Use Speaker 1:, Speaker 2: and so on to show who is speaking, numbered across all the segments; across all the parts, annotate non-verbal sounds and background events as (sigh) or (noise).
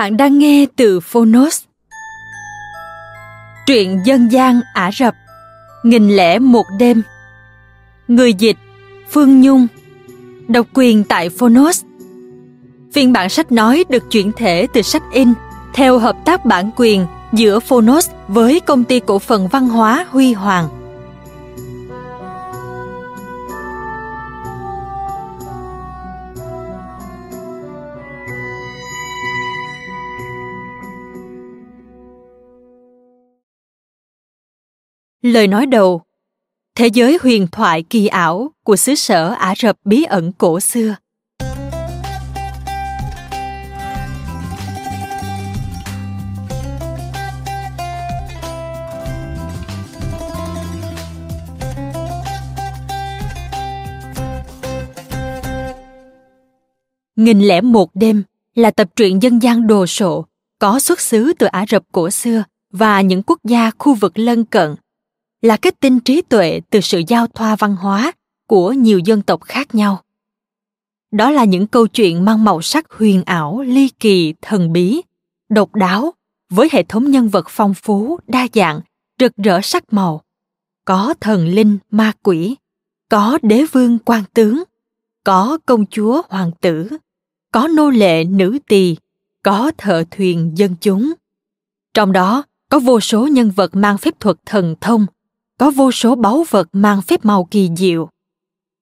Speaker 1: Bạn đang nghe từ Phonos. Truyện dân gian Ả Rập, Nghìn lẻ một đêm Người dịch, Phương Nhung Độc quyền tại Phonos Phiên bản sách nói được chuyển thể từ sách in, theo hợp tác bản quyền giữa Phonos với công ty cổ phần văn hóa Huy Hoàng. Lời nói đầu Thế giới huyền thoại kỳ ảo của xứ sở Ả Rập bí ẩn cổ xưa. Nghìn lẻ một đêm là tập truyện dân gian đồ sộ có xuất xứ từ Ả Rập cổ xưa và những quốc gia khu vực lân cận là kết tinh trí tuệ từ sự giao thoa văn hóa của nhiều dân tộc khác nhau. Đó là những câu chuyện mang màu sắc huyền ảo, ly kỳ, thần bí, độc đáo với hệ thống nhân vật phong phú, đa dạng, rực rỡ sắc màu. Có thần linh, ma quỷ, có đế vương quan tướng, có công chúa hoàng tử, có nô lệ nữ tỳ, có thợ thuyền dân chúng. Trong đó, có vô số nhân vật mang phép thuật thần thông có vô số báu vật mang phép màu kỳ diệu.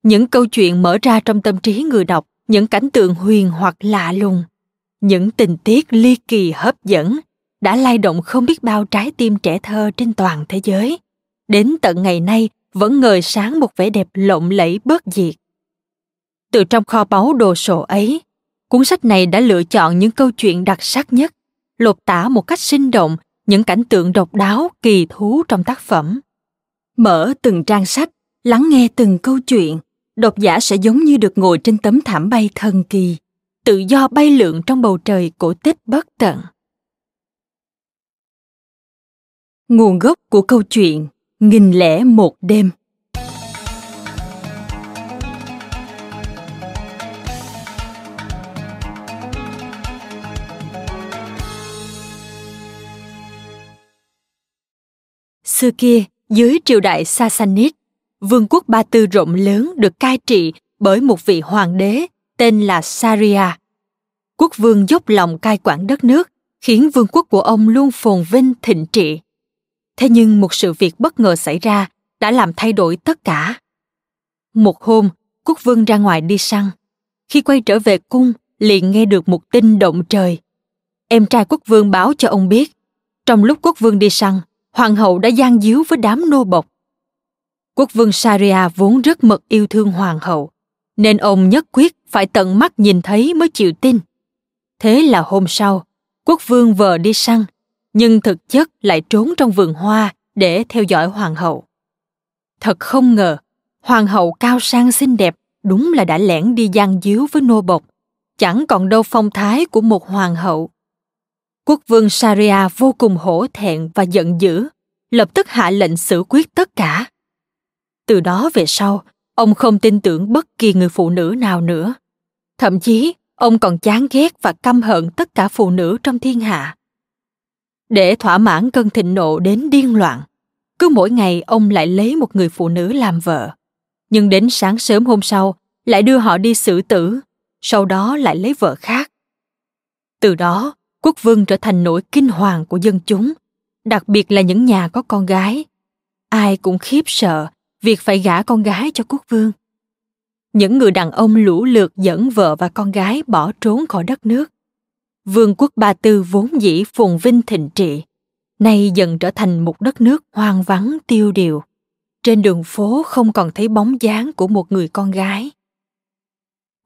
Speaker 1: Những câu chuyện mở ra trong tâm trí người đọc, những cảnh tượng huyền hoặc lạ lùng, những tình tiết ly kỳ hấp dẫn đã lay động không biết bao trái tim trẻ thơ trên toàn thế giới. Đến tận ngày nay, vẫn ngời sáng một vẻ đẹp lộng lẫy bớt diệt. Từ trong kho báu đồ sộ ấy, cuốn sách này đã lựa chọn những câu chuyện đặc sắc nhất, lột tả một cách sinh động những cảnh tượng độc đáo, kỳ thú trong tác phẩm mở từng trang sách, lắng nghe từng câu chuyện. Độc giả sẽ giống như được ngồi trên tấm thảm bay thần kỳ, tự do bay lượn trong bầu trời cổ tích bất tận. Nguồn gốc của câu chuyện, nghìn lẻ một đêm. Xưa kia dưới triều đại Sassanid, vương quốc Ba Tư rộng lớn được cai trị bởi một vị hoàng đế tên là Saria. Quốc vương dốc lòng cai quản đất nước, khiến vương quốc của ông luôn phồn vinh thịnh trị. Thế nhưng một sự việc bất ngờ xảy ra đã làm thay đổi tất cả. Một hôm, quốc vương ra ngoài đi săn. Khi quay trở về cung, liền nghe được một tin động trời. Em trai quốc vương báo cho ông biết, trong lúc quốc vương đi săn, hoàng hậu đã gian díu với đám nô bộc. Quốc vương Saria vốn rất mật yêu thương hoàng hậu, nên ông nhất quyết phải tận mắt nhìn thấy mới chịu tin. Thế là hôm sau, quốc vương vờ đi săn, nhưng thực chất lại trốn trong vườn hoa để theo dõi hoàng hậu. Thật không ngờ, hoàng hậu cao sang xinh đẹp đúng là đã lẻn đi gian díu với nô bộc, chẳng còn đâu phong thái của một hoàng hậu Quốc vương Sharia vô cùng hổ thẹn và giận dữ, lập tức hạ lệnh xử quyết tất cả. Từ đó về sau, ông không tin tưởng bất kỳ người phụ nữ nào nữa. Thậm chí, ông còn chán ghét và căm hận tất cả phụ nữ trong thiên hạ. Để thỏa mãn cơn thịnh nộ đến điên loạn, cứ mỗi ngày ông lại lấy một người phụ nữ làm vợ. nhưng đến sáng sớm hôm sau lại đưa họ đi xử tử, sau đó lại lấy vợ khác. Từ đó, quốc vương trở thành nỗi kinh hoàng của dân chúng, đặc biệt là những nhà có con gái. Ai cũng khiếp sợ việc phải gả con gái cho quốc vương. Những người đàn ông lũ lượt dẫn vợ và con gái bỏ trốn khỏi đất nước. Vương quốc Ba Tư vốn dĩ phồn vinh thịnh trị, nay dần trở thành một đất nước hoang vắng tiêu điều. Trên đường phố không còn thấy bóng dáng của một người con gái.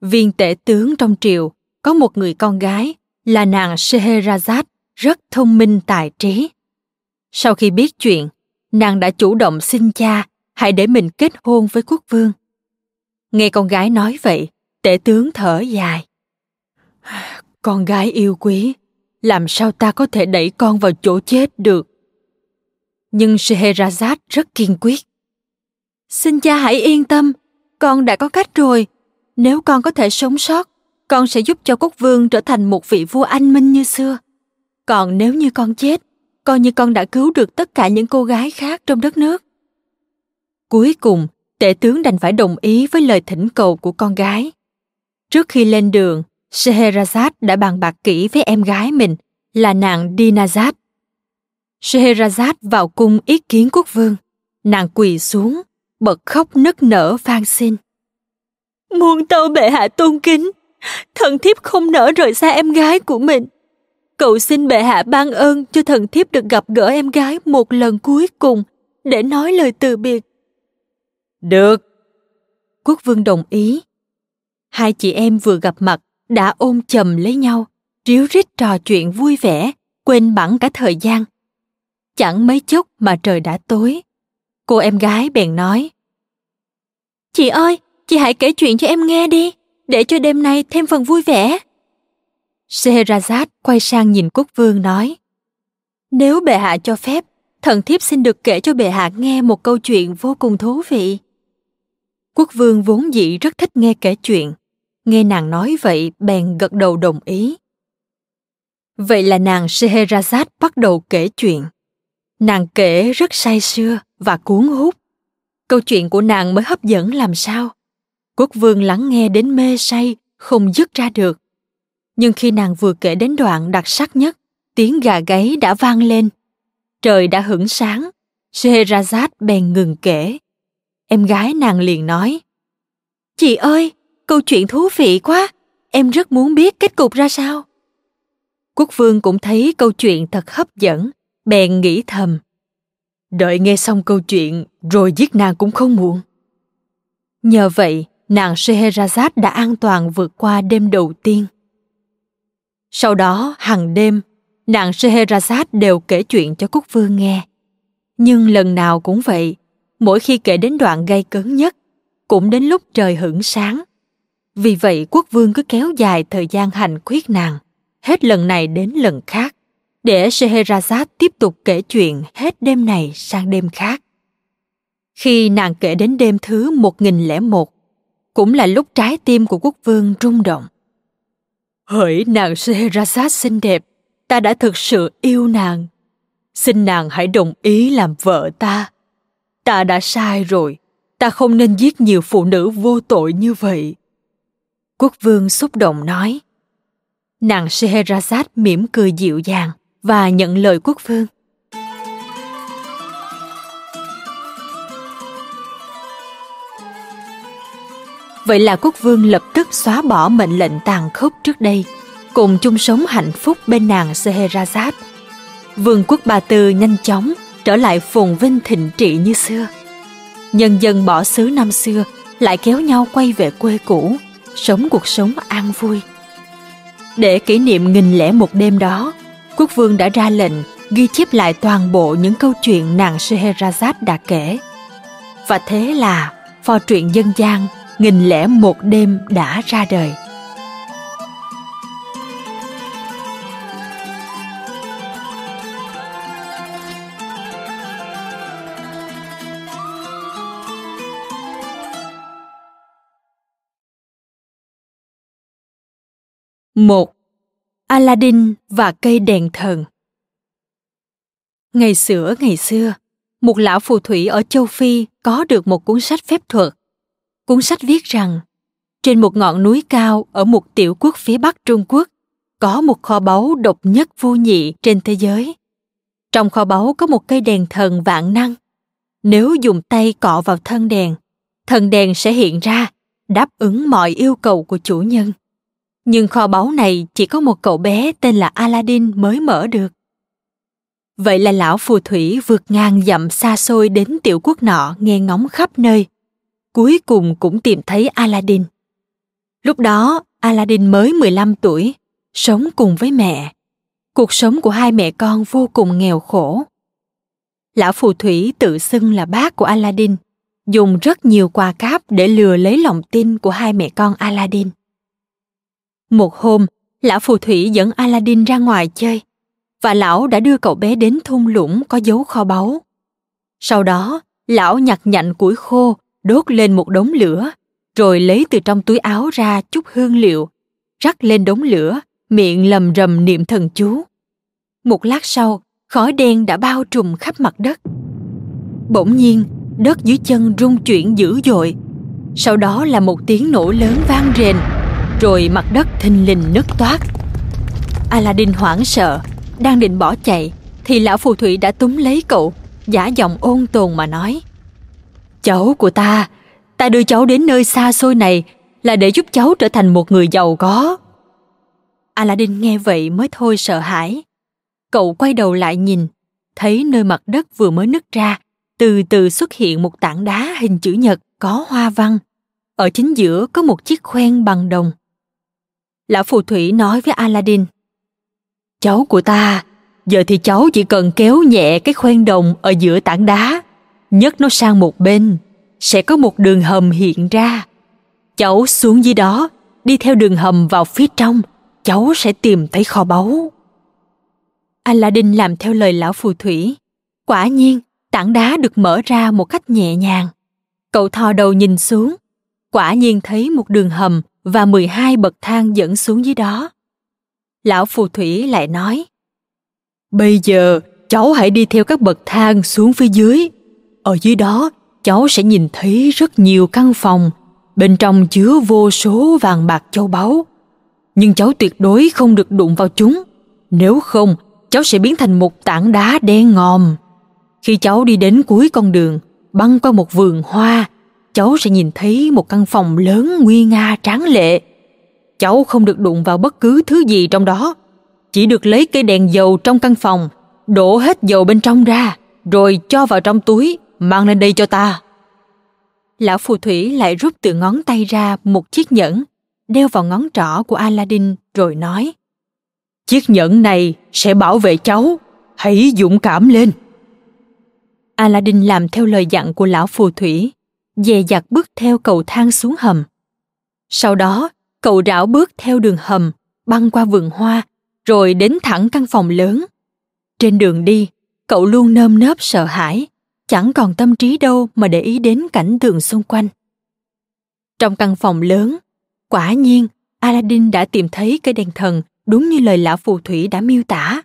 Speaker 1: Viên tể tướng trong triều có một người con gái là nàng Scheherazade rất thông minh tài trí. Sau khi biết chuyện, nàng đã chủ động xin cha hãy để mình kết hôn với quốc vương. Nghe con gái nói vậy, tể tướng thở dài. (sighs) Con gái yêu quý, làm sao ta có thể đẩy con vào chỗ chết được? Nhưng Scheherazade rất kiên quyết. Xin cha hãy yên tâm, con đã có cách rồi. Nếu con có thể sống sót, con sẽ giúp cho quốc vương trở thành một vị vua anh minh như xưa. Còn nếu như con chết, coi như con đã cứu được tất cả những cô gái khác trong đất nước. Cuối cùng, tể tướng đành phải đồng ý với lời thỉnh cầu của con gái. Trước khi lên đường, Scheherazade đã bàn bạc kỹ với em gái mình là nàng Dinazad. Scheherazade vào cung ý kiến quốc vương. Nàng quỳ xuống, bật khóc nức nở van xin. Muôn tâu bệ hạ tôn kính, thần thiếp không nỡ rời xa em gái của mình. Cậu xin bệ hạ ban ơn cho thần thiếp được gặp gỡ em gái một lần cuối cùng để nói lời từ biệt. Được. Quốc vương đồng ý. Hai chị em vừa gặp mặt đã ôm chầm lấy nhau, ríu rít trò chuyện vui vẻ, quên bẵng cả thời gian. Chẳng mấy chốc mà trời đã tối. Cô em gái bèn nói. Chị ơi, chị hãy kể chuyện cho em nghe đi, để cho đêm nay thêm phần vui vẻ. Scheherazade quay sang nhìn quốc vương nói. Nếu bệ hạ cho phép, thần thiếp xin được kể cho bệ hạ nghe một câu chuyện vô cùng thú vị. Quốc vương vốn dĩ rất thích nghe kể chuyện, nghe nàng nói vậy bèn gật đầu đồng ý. Vậy là nàng Scheherazade bắt đầu kể chuyện. Nàng kể rất say sưa và cuốn hút. Câu chuyện của nàng mới hấp dẫn làm sao. Quốc vương lắng nghe đến mê say, không dứt ra được. Nhưng khi nàng vừa kể đến đoạn đặc sắc nhất, tiếng gà gáy đã vang lên. Trời đã hửng sáng, Scheherazade bèn ngừng kể. Em gái nàng liền nói, Chị ơi, câu chuyện thú vị quá, em rất muốn biết kết cục ra sao. Quốc vương cũng thấy câu chuyện thật hấp dẫn, bèn nghĩ thầm. Đợi nghe xong câu chuyện rồi giết nàng cũng không muộn. Nhờ vậy, nàng Scheherazade đã an toàn vượt qua đêm đầu tiên. Sau đó, hàng đêm, nàng Scheherazade đều kể chuyện cho quốc vương nghe. Nhưng lần nào cũng vậy, mỗi khi kể đến đoạn gây cấn nhất, cũng đến lúc trời hửng sáng. Vì vậy quốc vương cứ kéo dài thời gian hành quyết nàng, hết lần này đến lần khác, để Scheherazade tiếp tục kể chuyện hết đêm này sang đêm khác. Khi nàng kể đến đêm thứ 1001, cũng là lúc trái tim của quốc vương rung động. Hỡi nàng Scheherazade xinh đẹp, ta đã thực sự yêu nàng. Xin nàng hãy đồng ý làm vợ ta. Ta đã sai rồi, ta không nên giết nhiều phụ nữ vô tội như vậy. Quốc vương xúc động nói. Nàng Scheherazade mỉm cười dịu dàng và nhận lời quốc vương. Vậy là quốc vương lập tức xóa bỏ mệnh lệnh tàn khốc trước đây, cùng chung sống hạnh phúc bên nàng Scheherazade. Vương quốc Ba Tư nhanh chóng trở lại phồn vinh thịnh trị như xưa. Nhân dân bỏ xứ năm xưa lại kéo nhau quay về quê cũ, sống cuộc sống an vui. Để kỷ niệm nghìn lẻ một đêm đó, quốc vương đã ra lệnh ghi chép lại toàn bộ những câu chuyện nàng Scheherazade đã kể. Và thế là phò truyện dân gian nghìn lẻ một đêm đã ra đời. Một, Aladdin và cây đèn thần Ngày xưa ngày xưa, một lão phù thủy ở châu Phi có được một cuốn sách phép thuật cuốn sách viết rằng trên một ngọn núi cao ở một tiểu quốc phía bắc Trung Quốc có một kho báu độc nhất vô nhị trên thế giới. Trong kho báu có một cây đèn thần vạn năng. Nếu dùng tay cọ vào thân đèn, thần đèn sẽ hiện ra, đáp ứng mọi yêu cầu của chủ nhân. Nhưng kho báu này chỉ có một cậu bé tên là Aladdin mới mở được. Vậy là lão phù thủy vượt ngàn dặm xa xôi đến tiểu quốc nọ nghe ngóng khắp nơi. Cuối cùng cũng tìm thấy Aladdin. Lúc đó, Aladdin mới 15 tuổi, sống cùng với mẹ. Cuộc sống của hai mẹ con vô cùng nghèo khổ. Lão phù thủy tự xưng là bác của Aladdin, dùng rất nhiều quà cáp để lừa lấy lòng tin của hai mẹ con Aladdin. Một hôm, lão phù thủy dẫn Aladdin ra ngoài chơi và lão đã đưa cậu bé đến thung lũng có dấu kho báu. Sau đó, lão nhặt nhạnh củi khô, đốt lên một đống lửa, rồi lấy từ trong túi áo ra chút hương liệu, rắc lên đống lửa, miệng lầm rầm niệm thần chú. Một lát sau, khói đen đã bao trùm khắp mặt đất. Bỗng nhiên, đất dưới chân rung chuyển dữ dội. Sau đó là một tiếng nổ lớn vang rền, rồi mặt đất thình lình nứt toát. Aladdin hoảng sợ, đang định bỏ chạy thì lão phù thủy đã túm lấy cậu giả giọng ôn tồn mà nói cháu của ta. Ta đưa cháu đến nơi xa xôi này là để giúp cháu trở thành một người giàu có. Aladdin nghe vậy mới thôi sợ hãi. Cậu quay đầu lại nhìn, thấy nơi mặt đất vừa mới nứt ra, từ từ xuất hiện một tảng đá hình chữ nhật có hoa văn. Ở chính giữa có một chiếc khoen bằng đồng. Lão phù thủy nói với aladdin, cháu của ta, giờ thì cháu chỉ cần kéo nhẹ cái khoen đồng ở giữa tảng đá nhấc nó sang một bên, sẽ có một đường hầm hiện ra. Cháu xuống dưới đó, đi theo đường hầm vào phía trong, cháu sẽ tìm thấy kho báu. Aladdin làm theo lời lão phù thủy. Quả nhiên, tảng đá được mở ra một cách nhẹ nhàng. Cậu thò đầu nhìn xuống, quả nhiên thấy một đường hầm và 12 bậc thang dẫn xuống dưới đó. Lão phù thủy lại nói, bây giờ, cháu hãy đi theo các bậc thang xuống phía dưới ở dưới đó, cháu sẽ nhìn thấy rất nhiều căn phòng, bên trong chứa vô số vàng bạc châu báu. Nhưng cháu tuyệt đối không được đụng vào chúng. Nếu không, cháu sẽ biến thành một tảng đá đen ngòm. Khi cháu đi đến cuối con đường, băng qua một vườn hoa, cháu sẽ nhìn thấy một căn phòng lớn nguy nga tráng lệ. Cháu không được đụng vào bất cứ thứ gì trong đó. Chỉ được lấy cây đèn dầu trong căn phòng, đổ hết dầu bên trong ra, rồi cho vào trong túi mang lên đây cho ta. Lão phù thủy lại rút từ ngón tay ra một chiếc nhẫn, đeo vào ngón trỏ của aladdin rồi nói, chiếc nhẫn này sẽ bảo vệ cháu, hãy dũng cảm lên. Aladdin làm theo lời dặn của lão phù thủy, dè dặt bước theo cầu thang xuống hầm. Sau đó, cậu rảo bước theo đường hầm, băng qua vườn hoa, rồi đến thẳng căn phòng lớn. Trên đường đi, cậu luôn nơm nớp sợ hãi chẳng còn tâm trí đâu mà để ý đến cảnh tượng xung quanh trong căn phòng lớn quả nhiên aladdin đã tìm thấy cây đèn thần đúng như lời lão phù thủy đã miêu tả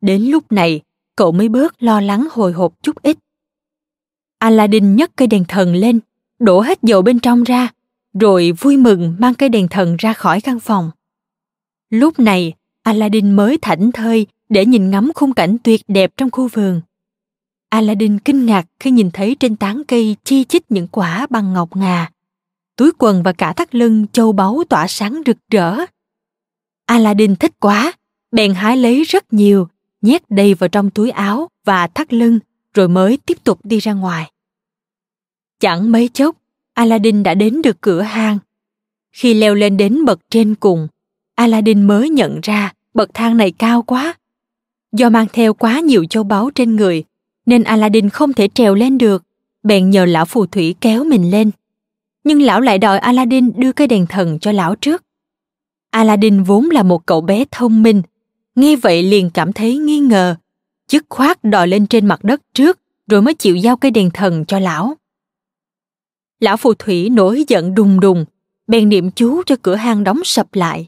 Speaker 1: đến lúc này cậu mới bớt lo lắng hồi hộp chút ít aladdin nhấc cây đèn thần lên đổ hết dầu bên trong ra rồi vui mừng mang cây đèn thần ra khỏi căn phòng. Lúc này, Aladdin mới thảnh thơi để nhìn ngắm khung cảnh tuyệt đẹp trong khu vườn. Aladdin kinh ngạc khi nhìn thấy trên tán cây chi chít những quả bằng ngọc ngà. Túi quần và cả thắt lưng châu báu tỏa sáng rực rỡ. Aladdin thích quá, bèn hái lấy rất nhiều, nhét đầy vào trong túi áo và thắt lưng rồi mới tiếp tục đi ra ngoài. Chẳng mấy chốc, Aladdin đã đến được cửa hang. Khi leo lên đến bậc trên cùng, Aladdin mới nhận ra bậc thang này cao quá. Do mang theo quá nhiều châu báu trên người, nên Aladdin không thể trèo lên được, bèn nhờ lão phù thủy kéo mình lên. Nhưng lão lại đòi Aladdin đưa cây đèn thần cho lão trước. Aladdin vốn là một cậu bé thông minh, nghe vậy liền cảm thấy nghi ngờ, dứt khoát đòi lên trên mặt đất trước rồi mới chịu giao cây đèn thần cho lão. Lão phù thủy nổi giận đùng đùng bèn niệm chú cho cửa hang đóng sập lại.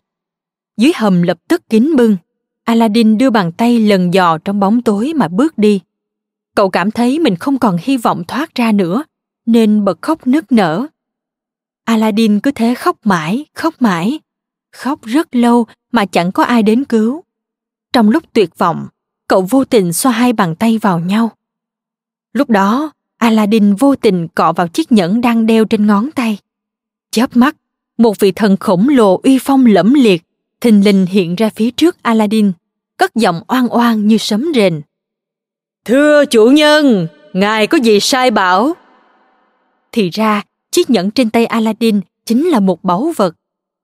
Speaker 1: Dưới hầm lập tức kín bưng. Aladdin đưa bàn tay lần dò trong bóng tối mà bước đi cậu cảm thấy mình không còn hy vọng thoát ra nữa, nên bật khóc nức nở. Aladdin cứ thế khóc mãi khóc mãi. Khóc rất lâu mà chẳng có ai đến cứu. Trong lúc tuyệt vọng, cậu vô tình xoa hai bàn tay vào nhau. Lúc đó, aladdin vô tình cọ vào chiếc nhẫn đang đeo trên ngón tay. Chớp mắt, một vị thần khổng lồ uy phong lẫm liệt, thình lình hiện ra phía trước aladdin, cất giọng oan oan như sấm rền thưa chủ nhân, ngài có gì sai bảo? Thì ra, chiếc nhẫn trên tay aladdin chính là một báu vật.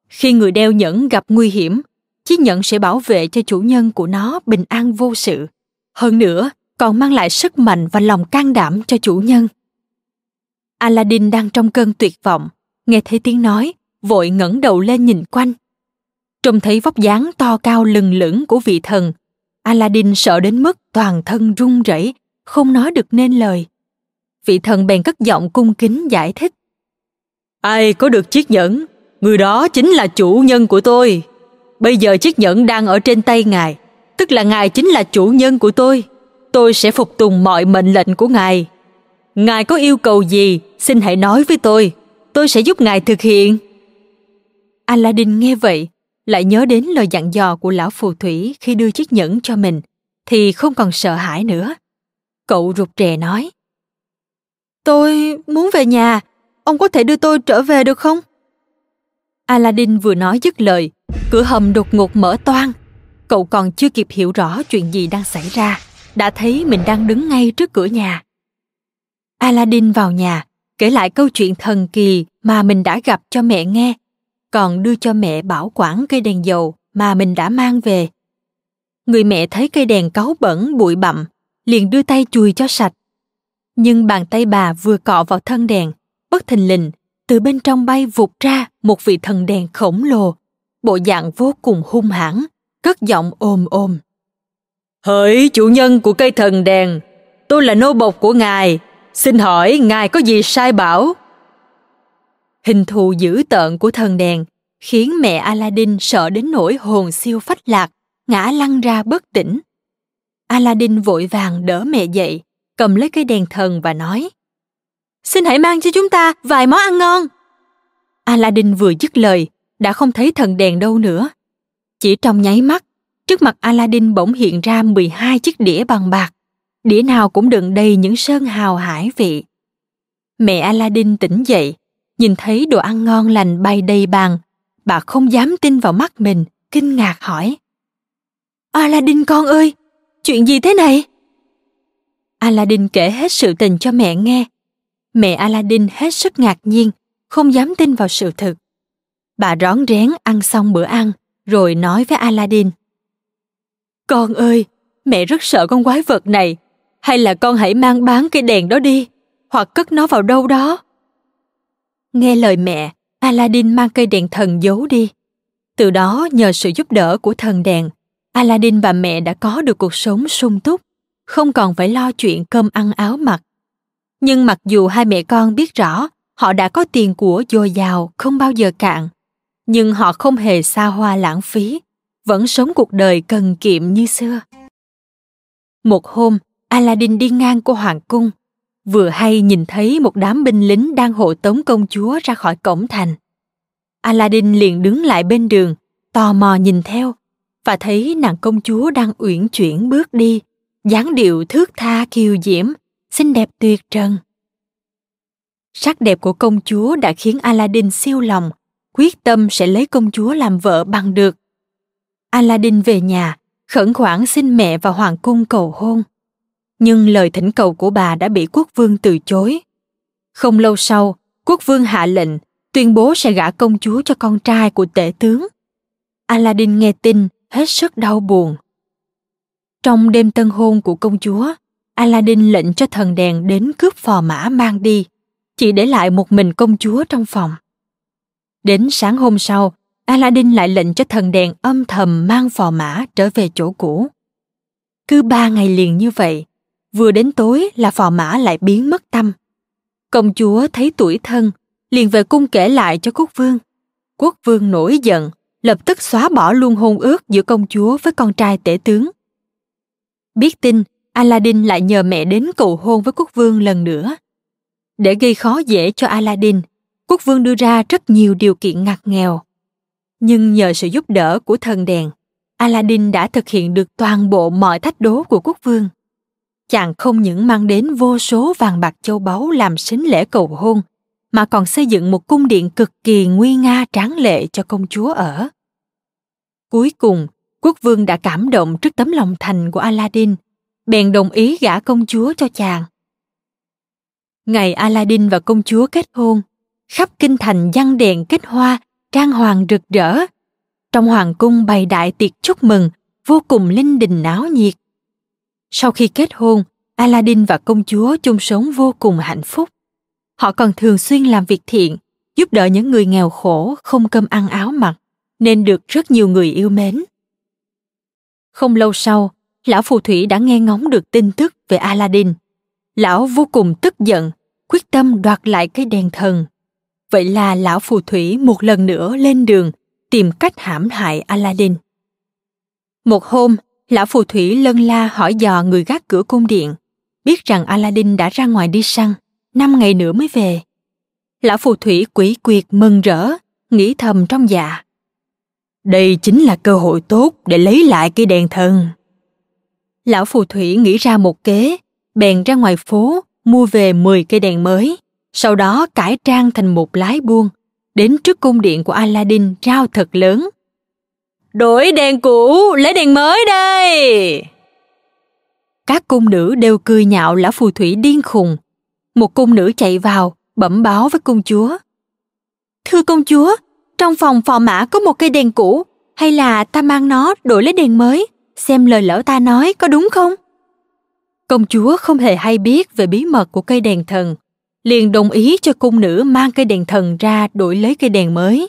Speaker 1: Khi người đeo nhẫn gặp nguy hiểm, chiếc nhẫn sẽ bảo vệ cho chủ nhân của nó bình an vô sự. Hơn nữa, còn mang lại sức mạnh và lòng can đảm cho chủ nhân. Aladdin đang trong cơn tuyệt vọng, nghe thấy tiếng nói, vội ngẩng đầu lên nhìn quanh. Trông thấy vóc dáng to cao lừng lững của vị thần aladdin sợ đến mức toàn thân run rẩy không nói được nên lời. Vị thần bèn cất giọng cung kính giải thích. Ai có được chiếc nhẫn? Người đó chính là chủ nhân của tôi. Bây giờ chiếc nhẫn đang ở trên tay ngài tức là ngài chính là chủ nhân của tôi. Tôi sẽ phục tùng mọi mệnh lệnh của ngài. Ngài có yêu cầu gì xin hãy nói với tôi. Tôi sẽ giúp ngài thực hiện. Aladdin nghe vậy lại nhớ đến lời dặn dò của lão phù thủy khi đưa chiếc nhẫn cho mình thì không còn sợ hãi nữa. Cậu rụt rè nói tôi muốn về nhà ông có thể đưa tôi trở về được không? Aladdin vừa nói dứt lời cửa hầm đột ngột mở toang. Cậu còn chưa kịp hiểu rõ chuyện gì đang xảy ra đã thấy mình đang đứng ngay trước cửa nhà. Aladdin vào nhà kể lại câu chuyện thần kỳ mà mình đã gặp cho mẹ nghe còn đưa cho mẹ bảo quản cây đèn dầu mà mình đã mang về. Người mẹ thấy cây đèn cáu bẩn, bụi bặm, liền đưa tay chùi cho sạch. Nhưng bàn tay bà vừa cọ vào thân đèn, bất thình lình, từ bên trong bay vụt ra một vị thần đèn khổng lồ, bộ dạng vô cùng hung hãn, cất giọng ồm ồm. Hỡi chủ nhân của cây thần đèn, tôi là nô bộc của ngài, xin hỏi ngài có gì sai bảo? Hình thù dữ tợn của thần đèn khiến mẹ aladdin sợ đến nỗi hồn siêu phách lạc, ngã lăn ra bất tỉnh. Aladdin vội vàng đỡ mẹ dậy, cầm lấy cây đèn thần và nói, xin hãy mang cho chúng ta vài món ăn ngon. Aladdin vừa dứt lời, đã không thấy thần đèn đâu nữa. Chỉ trong nháy mắt, trước mặt aladdin bỗng hiện ra 12 chiếc đĩa bằng bạc. Đĩa nào cũng đựng đầy những sơn hào hải vị. Mẹ aladdin tỉnh dậy nhìn thấy đồ ăn ngon lành bay đầy bàn, bà không dám tin vào mắt mình, kinh ngạc hỏi. Aladdin con ơi, chuyện gì thế này? Aladdin kể hết sự tình cho mẹ nghe. Mẹ aladdin hết sức ngạc nhiên, không dám tin vào sự thực. Bà rón rén ăn xong bữa ăn, rồi nói với aladdin. Con ơi, mẹ rất sợ con quái vật này, hay là con hãy mang bán cây đèn đó đi, hoặc cất nó vào đâu đó nghe lời mẹ, aladdin mang cây đèn thần giấu đi. Từ đó, nhờ sự giúp đỡ của thần đèn, aladdin và mẹ đã có được cuộc sống sung túc, không còn phải lo chuyện cơm ăn áo mặc. Nhưng mặc dù hai mẹ con biết rõ, họ đã có tiền của dồi dào không bao giờ cạn, nhưng họ không hề xa hoa lãng phí, vẫn sống cuộc đời cần kiệm như xưa. Một hôm, aladdin đi ngang qua hoàng cung vừa hay nhìn thấy một đám binh lính đang hộ tống công chúa ra khỏi cổng thành. Aladdin liền đứng lại bên đường, tò mò nhìn theo, và thấy nàng công chúa đang uyển chuyển bước đi, dáng điệu thước tha kiều diễm, xinh đẹp tuyệt trần. Sắc đẹp của công chúa đã khiến aladdin siêu lòng, quyết tâm sẽ lấy công chúa làm vợ bằng được. Aladdin về nhà, khẩn khoản xin mẹ và hoàng cung cầu hôn nhưng lời thỉnh cầu của bà đã bị quốc vương từ chối. Không lâu sau, quốc vương hạ lệnh, tuyên bố sẽ gả công chúa cho con trai của tể tướng. Aladdin nghe tin, hết sức đau buồn. Trong đêm tân hôn của công chúa, aladdin lệnh cho thần đèn đến cướp phò mã mang đi, chỉ để lại một mình công chúa trong phòng. Đến sáng hôm sau, aladdin lại lệnh cho thần đèn âm thầm mang phò mã trở về chỗ cũ. Cứ ba ngày liền như vậy vừa đến tối là phò mã lại biến mất tâm công chúa thấy tuổi thân liền về cung kể lại cho quốc vương quốc vương nổi giận lập tức xóa bỏ luôn hôn ước giữa công chúa với con trai tể tướng biết tin aladdin lại nhờ mẹ đến cầu hôn với quốc vương lần nữa để gây khó dễ cho aladdin quốc vương đưa ra rất nhiều điều kiện ngặt nghèo. Nhưng nhờ sự giúp đỡ của thần đèn, Aladdin đã thực hiện được toàn bộ mọi thách đố của quốc vương. Chàng không những mang đến vô số vàng bạc châu báu làm sính lễ cầu hôn, mà còn xây dựng một cung điện cực kỳ nguy nga tráng lệ cho công chúa ở. Cuối cùng, quốc vương đã cảm động trước tấm lòng thành của Aladdin, bèn đồng ý gả công chúa cho chàng. Ngày Aladdin và công chúa kết hôn, khắp kinh thành giăng đèn kết hoa, trang hoàng rực rỡ. Trong hoàng cung bày đại tiệc chúc mừng, vô cùng linh đình náo nhiệt. Sau khi kết hôn, Aladdin và công chúa chung sống vô cùng hạnh phúc. Họ còn thường xuyên làm việc thiện, giúp đỡ những người nghèo khổ không cơm ăn áo mặc, nên được rất nhiều người yêu mến. Không lâu sau, lão phù thủy đã nghe ngóng được tin tức về Aladdin. Lão vô cùng tức giận, quyết tâm đoạt lại cây đèn thần. Vậy là lão phù thủy một lần nữa lên đường tìm cách hãm hại Aladdin. Một hôm, lão phù thủy lân la hỏi dò người gác cửa cung điện, biết rằng Aladdin đã ra ngoài đi săn, năm ngày nữa mới về. Lão phù thủy quỷ quyệt mừng rỡ, nghĩ thầm trong dạ. Đây chính là cơ hội tốt để lấy lại cây đèn thần. Lão phù thủy nghĩ ra một kế, bèn ra ngoài phố mua về 10 cây đèn mới, sau đó cải trang thành một lái buôn, đến trước cung điện của Aladdin rao thật lớn. Đổi đèn cũ, lấy đèn mới đây! Các cung nữ đều cười nhạo lão phù thủy điên khùng. Một cung nữ chạy vào, bẩm báo với công chúa. Thưa công chúa, trong phòng phò mã có một cây đèn cũ, hay là ta mang nó đổi lấy đèn mới, xem lời lỡ ta nói có đúng không? Công chúa không hề hay biết về bí mật của cây đèn thần, liền đồng ý cho cung nữ mang cây đèn thần ra đổi lấy cây đèn mới.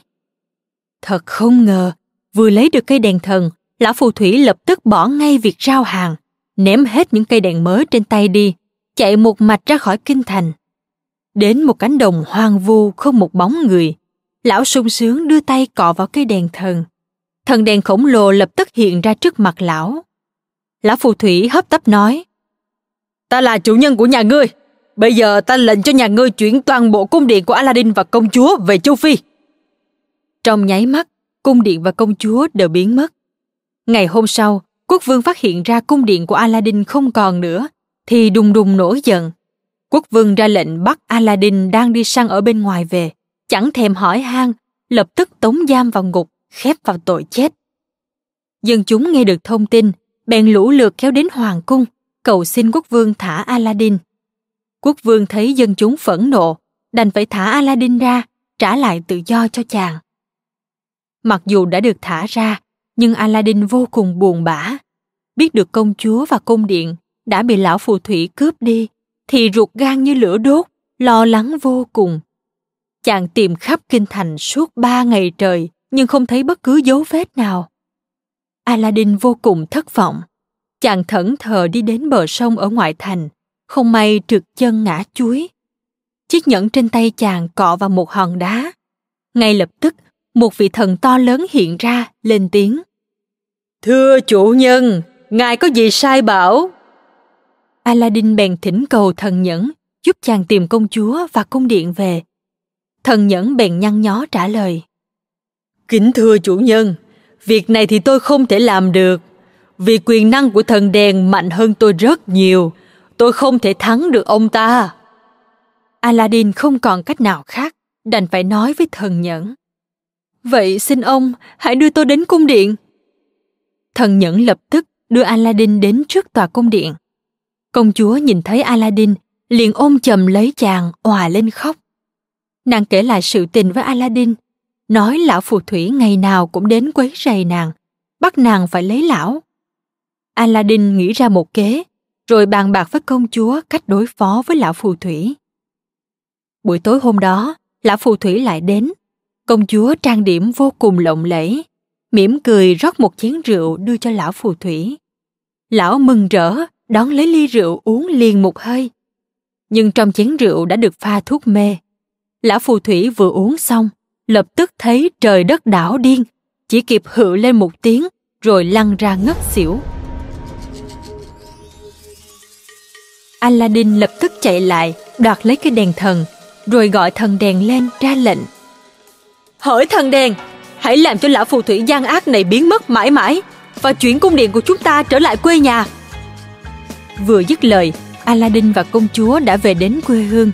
Speaker 1: Thật không ngờ, vừa lấy được cây đèn thần, lão phù thủy lập tức bỏ ngay việc rao hàng, ném hết những cây đèn mới trên tay đi, chạy một mạch ra khỏi kinh thành. Đến một cánh đồng hoang vu không một bóng người, lão sung sướng đưa tay cọ vào cây đèn thần. Thần đèn khổng lồ lập tức hiện ra trước mặt lão. Lão phù thủy hấp tấp nói, Ta là chủ nhân của nhà ngươi, bây giờ ta lệnh cho nhà ngươi chuyển toàn bộ cung điện của Aladdin và công chúa về châu Phi. Trong nháy mắt, cung điện và công chúa đều biến mất. Ngày hôm sau, quốc vương phát hiện ra cung điện của Aladdin không còn nữa, thì đùng đùng nổi giận. Quốc vương ra lệnh bắt Aladdin đang đi săn ở bên ngoài về, chẳng thèm hỏi han, lập tức tống giam vào ngục, khép vào tội chết. Dân chúng nghe được thông tin, bèn lũ lượt kéo đến hoàng cung, cầu xin quốc vương thả Aladdin. Quốc vương thấy dân chúng phẫn nộ, đành phải thả Aladdin ra, trả lại tự do cho chàng. Mặc dù đã được thả ra, nhưng Aladdin vô cùng buồn bã. Biết được công chúa và cung điện đã bị lão phù thủy cướp đi, thì ruột gan như lửa đốt, lo lắng vô cùng. Chàng tìm khắp kinh thành suốt ba ngày trời, nhưng không thấy bất cứ dấu vết nào. Aladdin vô cùng thất vọng. Chàng thẫn thờ đi đến bờ sông ở ngoại thành, không may trượt chân ngã chuối. Chiếc nhẫn trên tay chàng cọ vào một hòn đá. Ngay lập tức, một vị thần to lớn hiện ra, lên tiếng. Thưa chủ nhân, ngài có gì sai bảo? Aladdin bèn thỉnh cầu thần nhẫn, giúp chàng tìm công chúa và cung điện về. Thần nhẫn bèn nhăn nhó trả lời. Kính thưa chủ nhân, việc này thì tôi không thể làm được. Vì quyền năng của thần đèn mạnh hơn tôi rất nhiều, tôi không thể thắng được ông ta. Aladdin không còn cách nào khác, đành phải nói với thần nhẫn. Vậy xin ông, hãy đưa tôi đến cung điện. Thần nhẫn lập tức đưa Aladdin đến trước tòa cung điện. Công chúa nhìn thấy Aladdin, liền ôm chầm lấy chàng, òa lên khóc. Nàng kể lại sự tình với Aladdin, nói lão phù thủy ngày nào cũng đến quấy rầy nàng, bắt nàng phải lấy lão. Aladdin nghĩ ra một kế, rồi bàn bạc với công chúa cách đối phó với lão phù thủy. Buổi tối hôm đó, lão phù thủy lại đến. Công chúa trang điểm vô cùng lộng lẫy, mỉm cười rót một chén rượu đưa cho lão phù thủy. Lão mừng rỡ, đón lấy ly rượu uống liền một hơi. Nhưng trong chén rượu đã được pha thuốc mê. Lão phù thủy vừa uống xong, lập tức thấy trời đất đảo điên, chỉ kịp hự lên một tiếng rồi lăn ra ngất xỉu. Aladdin lập tức chạy lại, đoạt lấy cái đèn thần, rồi gọi thần đèn lên ra lệnh. Hỡi thần đèn, hãy làm cho lão phù thủy gian ác này biến mất mãi mãi và chuyển cung điện của chúng ta trở lại quê nhà. Vừa dứt lời, Aladdin và công chúa đã về đến quê hương.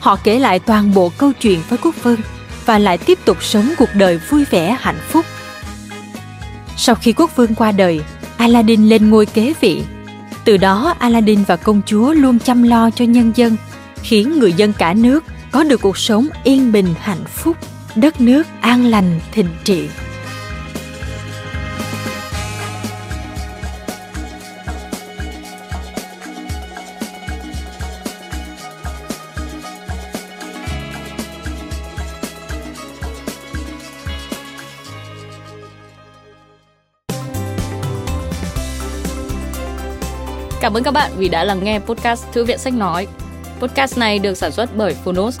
Speaker 1: Họ kể lại toàn bộ câu chuyện với quốc vương và lại tiếp tục sống cuộc đời vui vẻ hạnh phúc. Sau khi quốc vương qua đời, Aladdin lên ngôi kế vị. Từ đó Aladdin và công chúa luôn chăm lo cho nhân dân, khiến người dân cả nước có được cuộc sống yên bình hạnh phúc, đất nước an lành thịnh trị.
Speaker 2: Cảm ơn các bạn vì đã lắng nghe podcast Thư viện Sách Nói. Podcast này được sản xuất bởi Phonos,